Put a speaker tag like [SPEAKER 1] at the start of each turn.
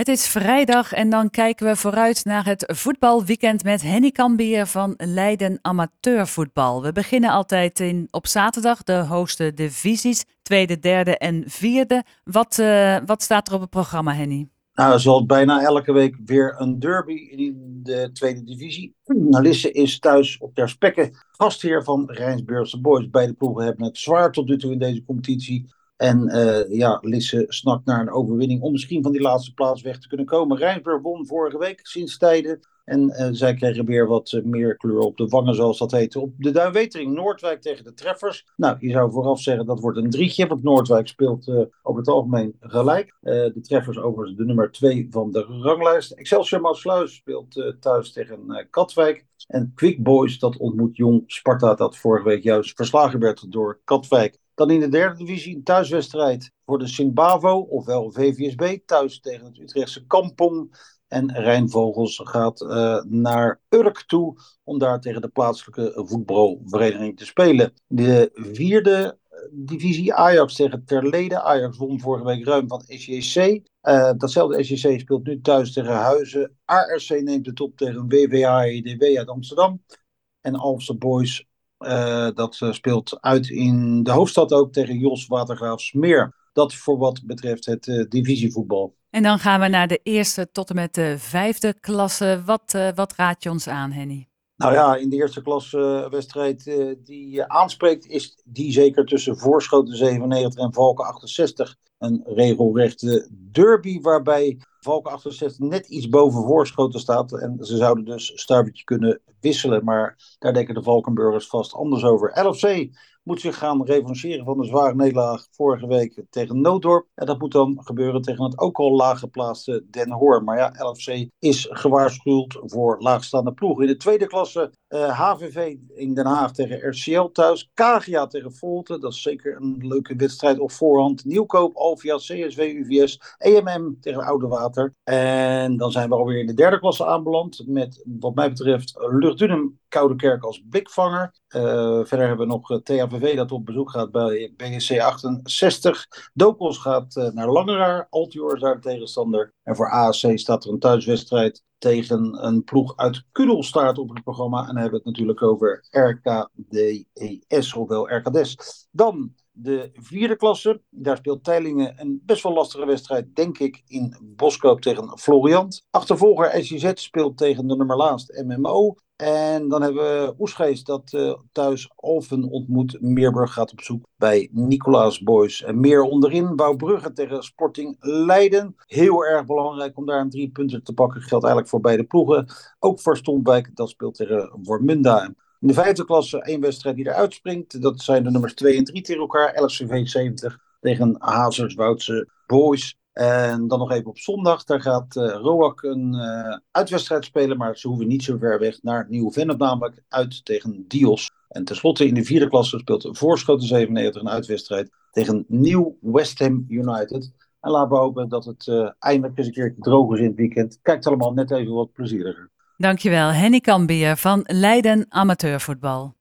[SPEAKER 1] Het is vrijdag en dan kijken we vooruit naar het voetbalweekend met Henny Kambier van Leiden Amateurvoetbal. We beginnen altijd in, op zaterdag de hoogste divisies, tweede, derde en vierde. Wat, uh, wat staat er op het programma, Henny?
[SPEAKER 2] Nou, zoals bijna elke week weer een derby in de tweede divisie. Lisse is thuis op ter spekke gastheer van Rijnsburgse Boys. Beide ploegen hebben het zwaar tot nu toe in deze competitie. En uh, ja, Lisse snakt naar een overwinning om misschien van die laatste plaats weg te kunnen komen. Rijnsburg won vorige week sinds tijden. En uh, zij kregen weer wat uh, meer kleur op de wangen, zoals dat heet. Op de Duinwetering Noordwijk tegen de Treffers. Nou, je zou vooraf zeggen dat wordt een drietje, want Noordwijk speelt over het algemeen gelijk. de Treffers overigens de nummer 2 van de ranglijst. Excelsior Maasluis speelt thuis tegen Katwijk. En Quick Boys, dat ontmoet Jong Sparta, dat vorige week juist verslagen werd door Katwijk. Dan in de derde divisie een thuiswedstrijd voor de Sint-Bavo, ofwel VVSB, thuis tegen het Utrechtse Kampong. En Rijnvogels gaat uh, naar Urk toe om daar tegen de plaatselijke voetbalvereniging te spelen. De vierde divisie Ajax tegen Terlede. Ajax won vorige week ruim van SJC. Eh, datzelfde SJC speelt nu thuis tegen Huizen. ARC neemt het op tegen WWA-EDW uit Amsterdam. En Alpse Boys dat uh, speelt uit in de hoofdstad ook tegen Jos Watergraafsmeer. Dat voor wat betreft het uh, divisievoetbal.
[SPEAKER 1] En dan gaan we naar de eerste tot en met de vijfde klasse. Wat, wat raad je ons aan, Henny?
[SPEAKER 2] Nou ja, in de eerste klasse wedstrijd die je aanspreekt, is die zeker tussen Voorschoten 97 en Valken 68. Een regelrechte derby waarbij Valken 68 net iets boven Voorschoten staat. En ze zouden dus stuivertje kunnen wisselen. Maar daar denken de Valkenburgers vast anders over. LFC moet zich gaan revancheren van de zware nederlaag vorige week tegen Nooddorp. En dat moet dan gebeuren tegen het ook al laag geplaatste Den Hoor. Maar ja, LFC is gewaarschuwd voor laagstaande ploegen. In de tweede klasse uh, eh, HVV in Den Haag tegen RCL thuis. Kagia tegen Volte, dat is zeker een leuke wedstrijd op voorhand. Nieuwkoop, Alvia, CSW, UVS, EMM tegen Oude Water. En dan zijn we alweer in de derde klasse aanbeland. Met wat mij betreft Luchtdunum Koude Kerk als blikvanger. Uh, verder hebben we nog uh, eh, THVV dat op bezoek gaat bij BSC 68. Dokos gaat uh, naar Langeraar. Altior is daar de tegenstander. En voor ASC staat er een thuiswedstrijd tegen een ploeg uit Kudelstaart op het programma. En dan hebben we het natuurlijk over RKDES, ofwel RKDES. Dan de vierde klasse. Daar speelt Teilingen een best wel lastige wedstrijd, denk ik, in Boskoop tegen Floriant. Achtervolger SJZ speelt tegen de nummer laatst MMO. En dan hebben we Oesgeest dat uh, thuis Alphen ontmoet. Meerburg gaat op zoek bij Nicolaas Boys. En meer onderin. Bouwbrugge tegen Sporting Leiden. Heel erg belangrijk om daar een drie punten te pakken. Geldt eigenlijk voor beide ploegen. Ook voor Stompwijk. Dat speelt tegen Wormunda. In de vijfde klasse één wedstrijd die eruit springt. Dat zijn de nummers 2 en 3 tegen elkaar. LSCV 70 tegen Hazerswoudse Boys. En dan nog even op zondag, daar gaat uh, Roak een uh, uitwedstrijd spelen, maar ze hoeven niet zo ver weg naar Nieuw-Vennep, namelijk uit tegen Dios. En tenslotte in de vierde klasse speelt Voorschoten 97 een uitwedstrijd tegen Nieuw West Ham United. En laten we hopen dat het uh, eindelijk eens een keer droog is in het weekend. Kijkt allemaal net even wat plezieriger.
[SPEAKER 1] Dankjewel, Henny Kambier van Leiden Amateurvoetbal.